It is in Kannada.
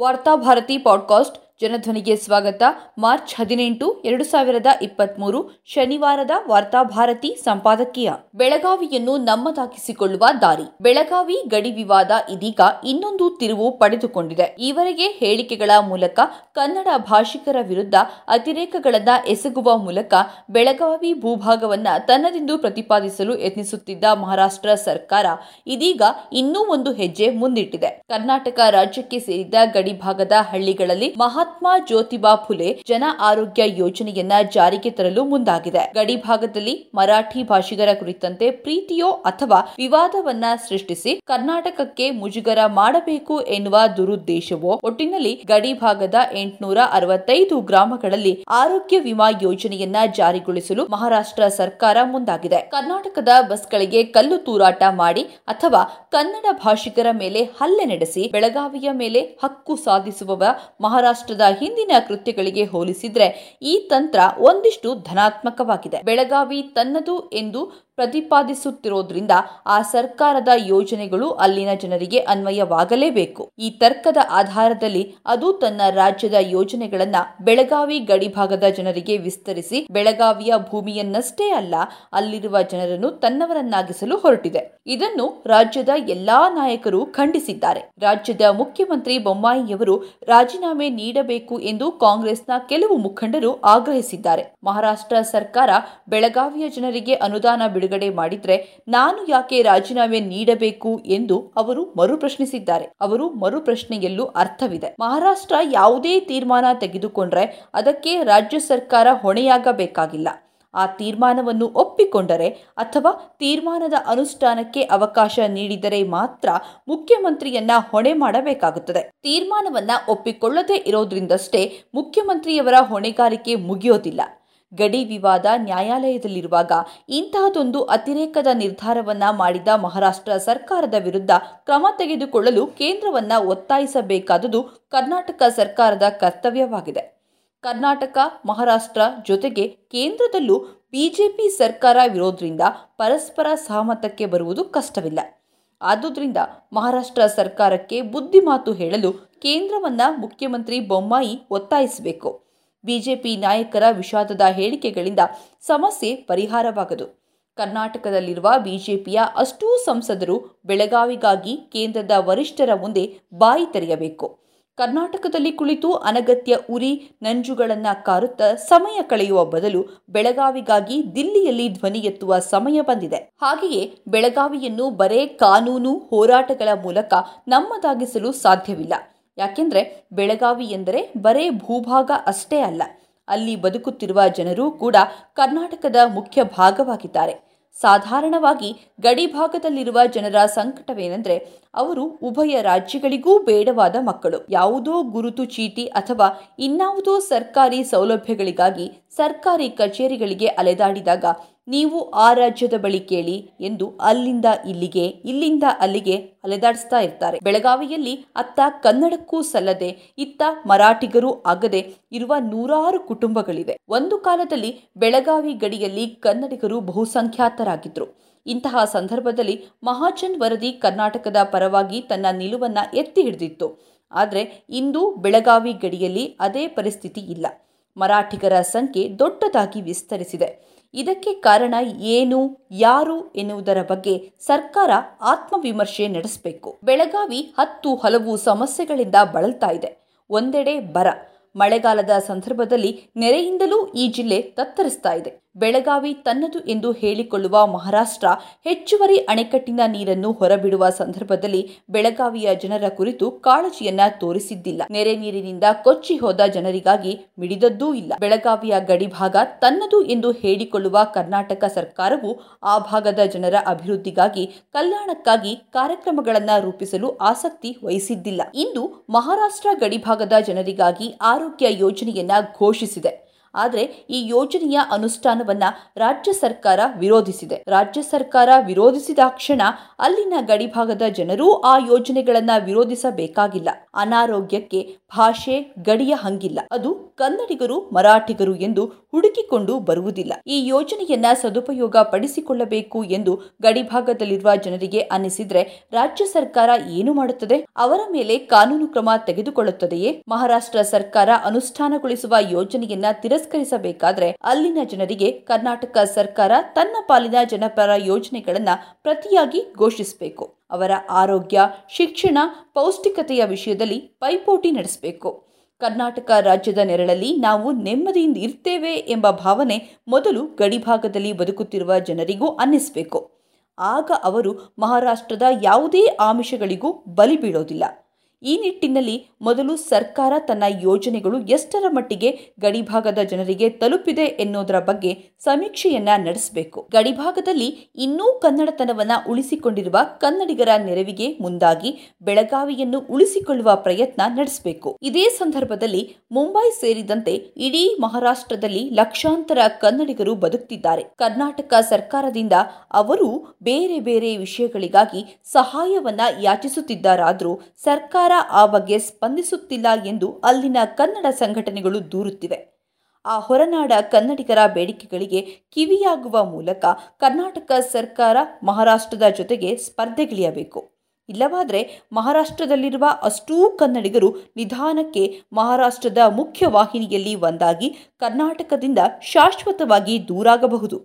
ವಾರ್ತಾಭಾರತಿ ಪಾಡ್ಕಾಸ್ಟ್ ಜನಧ್ವನಿಗೆ ಸ್ವಾಗತ. ಮಾರ್ಚ್ ಹದಿನೆಂಟು, ಎರಡು ಸಾವಿರದ ಇಪ್ಪತ್ಮೂರು, ಶನಿವಾರದ ವಾರ್ತಾಭಾರತಿ ಸಂಪಾದಕೀಯ. ಬೆಳಗಾವಿಯನ್ನು ನಮ್ಮದಾಗಿಸಿಕೊಳ್ಳುವ ದಾರಿ. ಬೆಳಗಾವಿ ಗಡಿ ವಿವಾದ ಇದೀಗ ಇನ್ನೊಂದು ತಿರುವು ಪಡೆದುಕೊಂಡಿದೆ. ಈವರೆಗೆ ಹೇಳಿಕೆಗಳ ಮೂಲಕ ಕನ್ನಡ ಭಾಷಿಕರ ವಿರುದ್ಧ ಅತಿರೇಕಗಳನ್ನ ಎಸಗುವ ಮೂಲಕ ಬೆಳಗಾವಿ ಭೂಭಾಗವನ್ನ ತನ್ನದೆಂದು ಪ್ರತಿಪಾದಿಸಲು ಯತ್ನಿಸುತ್ತಿದ್ದ ಮಹಾರಾಷ್ಟ್ರ ಸರ್ಕಾರ ಇದೀಗ ಇನ್ನೂ ಒಂದು ಹೆಜ್ಜೆ ಮುಂದಿಟ್ಟಿದೆ. ಕರ್ನಾಟಕ ರಾಜ್ಯಕ್ಕೆ ಸೇರಿದ ಗಡಿ ಭಾಗದ ಹಳ್ಳಿಗಳಲ್ಲಿ ಮಹಾತ್ಮ ಜ್ಯೋತಿಬಾ ಫುಲೆ ಜನ ಆರೋಗ್ಯ ಯೋಜನೆಯನ್ನ ಜಾರಿಗೆ ತರಲು ಮುಂದಾಗಿದೆ. ಗಡಿ ಭಾಗದಲ್ಲಿ ಮರಾಠಿ ಭಾಷಿಗರ ಕುರಿತಂತೆ ಪ್ರೀತಿಯೋ ಅಥವಾ ವಿವಾದವನ್ನ ಸೃಷ್ಟಿಸಿ ಕರ್ನಾಟಕಕ್ಕೆ ಮುಜುಗರ ಮಾಡಬೇಕು ಎನ್ನುವ ದುರುದ್ದೇಶವೋ, ಒಟ್ಟಿನಲ್ಲಿ ಗಡಿ ಭಾಗದ ಎಂಟುನೂರ ಅರವತ್ತೈದು ಗ್ರಾಮಗಳಲ್ಲಿ ಆರೋಗ್ಯ ವಿಮಾ ಯೋಜನೆಯನ್ನ ಜಾರಿಗೊಳಿಸಲು ಮಹಾರಾಷ್ಟ್ರ ಸರ್ಕಾರ ಮುಂದಾಗಿದೆ. ಕರ್ನಾಟಕದ ಬಸ್ಗಳಿಗೆ ಕಲ್ಲು ತೂರಾಟ ಮಾಡಿ ಅಥವಾ ಕನ್ನಡ ಭಾಷಿಗರ ಮೇಲೆ ಹಲ್ಲೆ ನಡೆಸಿ ಬೆಳಗಾವಿಯ ಮೇಲೆ ಹಕ್ಕು ಸಾಧಿಸುವವ ಮಹಾರಾಷ್ಟ್ರದ ಹಿಂದಿನ ಕೃತ್ಯಗಳಿಗೆ ಹೋಲಿಸಿದ್ರೆ ಈ ತಂತ್ರ ಒಂದಿಷ್ಟು ಧನಾತ್ಮಕವಾಗಿದೆ. ಬೆಳಗಾವಿ ತನ್ನದು ಎಂದು ಪ್ರತಿಪಾದಿಸುತ್ತಿರೋದ್ರಿಂದ ಆ ಸರ್ಕಾರದ ಯೋಜನೆಗಳು ಅಲ್ಲಿನ ಜನರಿಗೆ ಅನ್ವಯವಾಗಲೇಬೇಕು. ಈ ತರ್ಕದ ಆಧಾರದಲ್ಲಿ ಅದು ತನ್ನ ರಾಜ್ಯದ ಯೋಜನೆಗಳನ್ನ ಬೆಳಗಾವಿ ಗಡಿಭಾಗದ ಜನರಿಗೆ ವಿಸ್ತರಿಸಿ ಬೆಳಗಾವಿಯ ಭೂಮಿಯನ್ನಷ್ಟೇ ಅಲ್ಲ, ಅಲ್ಲಿರುವ ಜನರನ್ನು ತನ್ನವರನ್ನಾಗಿಸಲು ಹೊರಟಿದೆ. ಇದನ್ನು ರಾಜ್ಯದ ಎಲ್ಲಾ ನಾಯಕರು ಖಂಡಿಸಿದ್ದಾರೆ. ರಾಜ್ಯದ ಮುಖ್ಯಮಂತ್ರಿ ಬೊಮ್ಮಾಯಿಯವರು ರಾಜೀನಾಮೆ ನೀಡಬೇಕು ಎಂದು ಕಾಂಗ್ರೆಸ್ನ ಕೆಲವು ಮುಖಂಡರು ಆಗ್ರಹಿಸಿದ್ದಾರೆ. ಮಹಾರಾಷ್ಟ್ರ ಸರ್ಕಾರ ಬೆಳಗಾವಿಯ ಜನರಿಗೆ ಅನುದಾನ ಬಿಡುಗಡೆ ಮಾಡಿದ್ರೆ ನಾನು ಯಾಕೆ ರಾಜೀನಾಮೆ ನೀಡಬೇಕು ಎಂದು ಅವರು ಮರು ಪ್ರಶ್ನಿಸಿದ್ದಾರೆ. ಅವರು ಮರು ಪ್ರಶ್ನೆಯಲ್ಲೂ ಅರ್ಥವಿದೆ. ಮಹಾರಾಷ್ಟ್ರ ಯಾವುದೇ ತೀರ್ಮಾನ ತೆಗೆದುಕೊಂಡ್ರೆ ಅದಕ್ಕೆ ರಾಜ್ಯ ಸರ್ಕಾರ ಹೊಣೆಯಾಗಬೇಕಾಗಿಲ್ಲ. ಆ ತೀರ್ಮಾನವನ್ನು ಒಪ್ಪಿಕೊಂಡರೆ ಅಥವಾ ತೀರ್ಮಾನದ ಅನುಷ್ಠಾನಕ್ಕೆ ಅವಕಾಶ ನೀಡಿದರೆ ಮಾತ್ರ ಮುಖ್ಯಮಂತ್ರಿಯನ್ನ ಹೊಣೆ ಮಾಡಬೇಕಾಗುತ್ತದೆ. ತೀರ್ಮಾನವನ್ನ ಒಪ್ಪಿಕೊಳ್ಳದೇ ಇರೋದ್ರಿಂದಷ್ಟೇ ಮುಖ್ಯಮಂತ್ರಿಯವರ ಹೊಣೆಗಾರಿಕೆ ಮುಗಿಯೋದಿಲ್ಲ. ಗಡಿ ವಿವಾದ ನ್ಯಾಯಾಲಯದಲ್ಲಿರುವಾಗ ಇಂತಹದೊಂದು ಅತಿರೇಕದ ನಿರ್ಧಾರವನ್ನ ಮಾಡಿದ ಮಹಾರಾಷ್ಟ್ರ ಸರ್ಕಾರದ ವಿರುದ್ಧ ಕ್ರಮ ತೆಗೆದುಕೊಳ್ಳಲು ಕೇಂದ್ರವನ್ನ ಒತ್ತಾಯಿಸಬೇಕಾದುದು ಕರ್ನಾಟಕ ಸರ್ಕಾರದ ಕರ್ತವ್ಯವಾಗಿದೆ. ಕರ್ನಾಟಕ, ಮಹಾರಾಷ್ಟ್ರ ಜೊತೆಗೆ ಕೇಂದ್ರದಲ್ಲೂ ಬಿಜೆಪಿ ಸರ್ಕಾರ ವಿರೋಧದಿಂದ ಪರಸ್ಪರ ಸಹಮತಕ್ಕೆ ಬರುವುದು ಕಷ್ಟವಿಲ್ಲ. ಆದುದರಿಂದ ಮಹಾರಾಷ್ಟ್ರ ಸರ್ಕಾರಕ್ಕೆ ಬುದ್ಧಿಮಾತು ಹೇಳಲು ಕೇಂದ್ರವನ್ನ ಮುಖ್ಯಮಂತ್ರಿ ಬೊಮ್ಮಾಯಿ ಒತ್ತಾಯಿಸಬೇಕು. ಬಿಜೆಪಿ ನಾಯಕರ ವಿಷಾದದ ಹೇಳಿಕೆಗಳಿಂದ ಸಮಸ್ಯೆ ಪರಿಹಾರವಾಗದು. ಕರ್ನಾಟಕದಲ್ಲಿರುವ ಬಿಜೆಪಿಯ ಅಷ್ಟೂ ಸಂಸದರು ಬೆಳಗಾವಿಗಾಗಿ ಕೇಂದ್ರದ ವರಿಷ್ಠರ ಮುಂದೆ ಬಾಯಿ ತೆರೆಯಬೇಕು. ಕರ್ನಾಟಕದಲ್ಲಿ ಕುಳಿತು ಅನಗತ್ಯ ಉರಿ ನಂಜುಗಳನ್ನು ಕಾರುತ್ತಾ ಸಮಯ ಕಳೆಯುವ ಬದಲು ಬೆಳಗಾವಿಗಾಗಿ ದಿಲ್ಲಿಯಲ್ಲಿ ಧ್ವನಿ ಎತ್ತುವ ಸಮಯ ಬಂದಿದೆ. ಹಾಗೆಯೇ ಬೆಳಗಾವಿಯನ್ನು ಬರೇ ಕಾನೂನು ಹೋರಾಟಗಳ ಮೂಲಕ ನಮ್ಮದಾಗಿಸಲು ಸಾಧ್ಯವಿಲ್ಲ. ಯಾಕೆಂದ್ರೆ ಬೆಳಗಾವಿ ಎಂದರೆ ಬರೇ ಭೂಭಾಗ ಅಷ್ಟೇ ಅಲ್ಲ. ಅಲ್ಲಿ ಬದುಕುತ್ತಿರುವ ಜನರೂ ಕೂಡ ಕರ್ನಾಟಕದ ಮುಖ್ಯ ಭಾಗವಾಗಿದ್ದಾರೆ. ಸಾಧಾರಣವಾಗಿ ಗಡಿಭಾಗದಲ್ಲಿರುವ ಜನರ ಸಂಕಟವೇನೆಂದರೆ ಅವರು ಉಭಯ ರಾಜ್ಯಗಳಿಗೂ ಬೇಡವಾದ ಮಕ್ಕಳು. ಯಾವುದೋ ಗುರುತು ಚೀಟಿ ಅಥವಾ ಇನ್ನಾವುದೋ ಸರ್ಕಾರಿ ಸೌಲಭ್ಯಗಳಿಗಾಗಿ ಸರ್ಕಾರಿ ಕಚೇರಿಗಳಿಗೆ ಅಲೆದಾಡಿದಾಗ, ನೀವು ಆ ರಾಜ್ಯದ ಬಳಿ ಕೇಳಿ ಎಂದು ಅಲ್ಲಿಂದ ಇಲ್ಲಿಗೆ, ಇಲ್ಲಿಂದ ಅಲ್ಲಿಗೆ ಅಲೆದಾಡಿಸ್ತಾ ಇರ್ತಾರೆ. ಬೆಳಗಾವಿಯಲ್ಲಿ ಅತ್ತ ಕನ್ನಡಕ್ಕೂ ಸಲ್ಲದೆ, ಇತ್ತ ಮರಾಠಿಗರೂ ಆಗದೆ ಇರುವ ನೂರಾರು ಕುಟುಂಬಗಳಿವೆ. ಒಂದು ಕಾಲದಲ್ಲಿ ಬೆಳಗಾವಿ ಗಡಿಯಲ್ಲಿ ಕನ್ನಡಿಗರು ಬಹುಸಂಖ್ಯಾತರಾಗಿದ್ರು. ಇಂತಹ ಸಂದರ್ಭದಲ್ಲಿ ಮಹಾಜನ್ ವರದಿ ಕರ್ನಾಟಕದ ಪರವಾಗಿ ತನ್ನ ನಿಲುವನ್ನ ಎತ್ತಿ ಹಿಡಿದಿತ್ತು. ಆದರೆ, ಇಂದು ಬೆಳಗಾವಿ ಗಡಿಯಲ್ಲಿ ಅದೇ ಪರಿಸ್ಥಿತಿ ಇಲ್ಲ. ಮರಾಠಿಗರ ಸಂಖ್ಯೆ ದೊಡ್ಡದಾಗಿ ವಿಸ್ತರಿಸಿದೆ. ಇದಕ್ಕೆ ಕಾರಣ ಏನು, ಯಾರು ಎನ್ನುವುದರ ಬಗ್ಗೆ ಸರ್ಕಾರ ಆತ್ಮವಿಮರ್ಶೆ ನಡೆಸಬೇಕು. ಬೆಳಗಾವಿ ಹತ್ತು ಹಲವು ಸಮಸ್ಯೆಗಳಿಂದ ಬಳಲ್ತಾ ಇದೆ. ಒಂದೆಡೆ ಬರ. ಮಳೆಗಾಲದ ಸಂದರ್ಭದಲ್ಲಿ ನೆರೆಯಿಂದಲೂ ಈ ಜಿಲ್ಲೆ ತತ್ತರಿಸ್ತಾ ಇದೆ. ಬೆಳಗಾವಿ ತನ್ನದು ಎಂದು ಹೇಳಿಕೊಳ್ಳುವ ಮಹಾರಾಷ್ಟ್ರ ಹೆಚ್ಚುವರಿ ಅಣೆಕಟ್ಟಿನ ನೀರನ್ನು ಹೊರಬಿಡುವ ಸಂದರ್ಭದಲ್ಲಿ ಬೆಳಗಾವಿಯ ಜನರ ಕುರಿತು ಕಾಳಜಿಯನ್ನ ತೋರಿಸಿದ್ದಿಲ್ಲ. ನೆರೆ ನೀರಿನಿಂದ ಕೊಚ್ಚಿ ಹೋದ ಜನರಿಗಾಗಿ ಮಿಡಿದದ್ದೂ ಇಲ್ಲ. ಬೆಳಗಾವಿಯ ಗಡಿಭಾಗ ತನ್ನದು ಎಂದು ಹೇಳಿಕೊಳ್ಳುವ ಕರ್ನಾಟಕ ಸರ್ಕಾರವು ಆ ಭಾಗದ ಜನರ ಅಭಿವೃದ್ಧಿಗಾಗಿ ಕಲ್ಯಾಣಕ್ಕಾಗಿ ಕಾರ್ಯಕ್ರಮಗಳನ್ನು ರೂಪಿಸಲು ಆಸಕ್ತಿ ವಹಿಸಿದ್ದಿಲ್ಲ. ಇಂದು ಮಹಾರಾಷ್ಟ್ರ ಗಡಿಭಾಗದ ಜನರಿಗಾಗಿ ಆರೋಗ್ಯ ಯೋಜನೆಯನ್ನ ಘೋಷಿಸಿದೆ. ಆದರೆ ಈ ಯೋಜನೆಯ ಅನುಷ್ಠಾನವನ್ನ ರಾಜ್ಯ ಸರ್ಕಾರ ವಿರೋಧಿಸಿದೆ. ರಾಜ್ಯ ಸರ್ಕಾರ ವಿರೋಧಿಸಿದ ಕ್ಷಣ ಅಲ್ಲಿನ ಗಡಿಭಾಗದ ಜನರೂ ಆ ಯೋಜನೆಗಳನ್ನು ವಿರೋಧಿಸಬೇಕಾಗಿಲ್ಲ. ಅನಾರೋಗ್ಯಕ್ಕೆ ಭಾಷೆ ಗಡಿಯ ಹಂಗಿಲ್ಲ. ಅದು ಕನ್ನಡಿಗರು ಮರಾಠಿಗರು ಎಂದು ಹುಡುಕಿಕೊಂಡು ಬರುವುದಿಲ್ಲ. ಈ ಯೋಜನೆಯನ್ನ ಸದುಪಯೋಗ ಪಡಿಸಿಕೊಳ್ಳಬೇಕು ಎಂದು ಗಡಿಭಾಗದಲ್ಲಿರುವ ಜನರಿಗೆ ಅನ್ನಿಸಿದ್ರೆ ರಾಜ್ಯ ಸರ್ಕಾರ ಏನು ಮಾಡುತ್ತದೆ? ಅವರ ಮೇಲೆ ಕಾನೂನು ಕ್ರಮ ತೆಗೆದುಕೊಳ್ಳುತ್ತದೆಯೇ? ಮಹಾರಾಷ್ಟ್ರ ಸರ್ಕಾರ ಅನುಷ್ಠಾನಗೊಳಿಸುವ ಯೋಜನೆಯನ್ನ ತಿರಸ್ಕರಿಸಬೇಕಾದ್ರೆ ಅಲ್ಲಿನ ಜನರಿಗೆ ಕರ್ನಾಟಕ ಸರ್ಕಾರ ತನ್ನ ಪಾಲಿನ ಜನಪರ ಯೋಜನೆಗಳನ್ನ ಪ್ರತಿಯಾಗಿ ಘೋಷಿಸಬೇಕು. ಅವರ ಆರೋಗ್ಯ, ಶಿಕ್ಷಣ, ಪೌಷ್ಟಿಕತೆಯ ವಿಷಯದಲ್ಲಿ ಪೈಪೋಟಿ ನಡೆಸಬೇಕು. ಕರ್ನಾಟಕ ರಾಜ್ಯದ ನೆರಳಲ್ಲಿ ನಾವು ನೆಮ್ಮದಿಯಿಂದ ಇರ್ತೇವೆ ಎಂಬ ಭಾವನೆ ಮೊದಲು ಗಡಿಭಾಗದಲ್ಲಿ ಬದುಕುತ್ತಿರುವ ಜನರಿಗೂ ಅನ್ನಿಸಬೇಕು. ಆಗ ಅವರು ಮಹಾರಾಷ್ಟ್ರದ ಯಾವುದೇ ಆಮಿಷಗಳಿಗೂ ಬಲಿ ಬೀಳೋದಿಲ್ಲ. ಈ ನಿಟ್ಟಿನಲ್ಲಿ ಮೊದಲು ಸರ್ಕಾರ ತನ್ನ ಯೋಜನೆಗಳು ಎಷ್ಟರ ಮಟ್ಟಿಗೆ ಗಡಿಭಾಗದ ಜನರಿಗೆ ತಲುಪಿದೆ ಎನ್ನುವುದರ ಬಗ್ಗೆ ಸಮೀಕ್ಷೆಯನ್ನ ನಡೆಸಬೇಕು. ಗಡಿಭಾಗದಲ್ಲಿ ಇನ್ನೂ ಕನ್ನಡತನವನ್ನ ಉಳಿಸಿಕೊಂಡಿರುವ ಕನ್ನಡಿಗರ ನೆರವಿಗೆ ಮುಂದಾಗಿ ಬೆಳಗಾವಿಯನ್ನು ಉಳಿಸಿಕೊಳ್ಳುವ ಪ್ರಯತ್ನ ನಡೆಸಬೇಕು. ಇದೇ ಸಂದರ್ಭದಲ್ಲಿ ಮುಂಬೈ ಸೇರಿದಂತೆ ಇಡೀ ಮಹಾರಾಷ್ಟ್ರದಲ್ಲಿ ಲಕ್ಷಾಂತರ ಕನ್ನಡಿಗರು ಬದುಕ್ತಿದ್ದಾರೆ. ಕರ್ನಾಟಕ ಸರ್ಕಾರದಿಂದ ಅವರು ಬೇರೆ ಬೇರೆ ವಿಷಯಗಳಿಗಾಗಿ ಸಹಾಯವನ್ನ ಯಾಚಿಸುತ್ತಿದ್ದಾರಾದರೂ ಸರ್ಕಾರ ಆ ಬಗ್ಗೆ ಸ್ಪಂದಿಸುತ್ತಿಲ್ಲ ಎಂದು ಅಲ್ಲಿನ ಕನ್ನಡ ಸಂಘಟನೆಗಳು ದೂರುತ್ತಿವೆ. ಆ ಹೊರನಾಡ ಕನ್ನಡಿಗರ ಬೇಡಿಕೆಗಳಿಗೆ ಕಿವಿಯಾಗುವ ಮೂಲಕ ಕರ್ನಾಟಕ ಸರ್ಕಾರ ಮಹಾರಾಷ್ಟ್ರದ ಜೊತೆಗೆ ಸ್ಪರ್ಧೆಗಿಳಿಯಬೇಕು. ಇಲ್ಲವಾದರೆ ಮಹಾರಾಷ್ಟ್ರದಲ್ಲಿರುವ ಅಷ್ಟೂ ಕನ್ನಡಿಗರು ನಿಧಾನಕ್ಕೆ ಮಹಾರಾಷ್ಟ್ರದ ಮುಖ್ಯ ವಾಹಿನಿಯಲ್ಲಿ ಒಂದಾಗಿ ಕರ್ನಾಟಕದಿಂದ ಶಾಶ್ವತವಾಗಿ ದೂರಾಗಬಹುದು.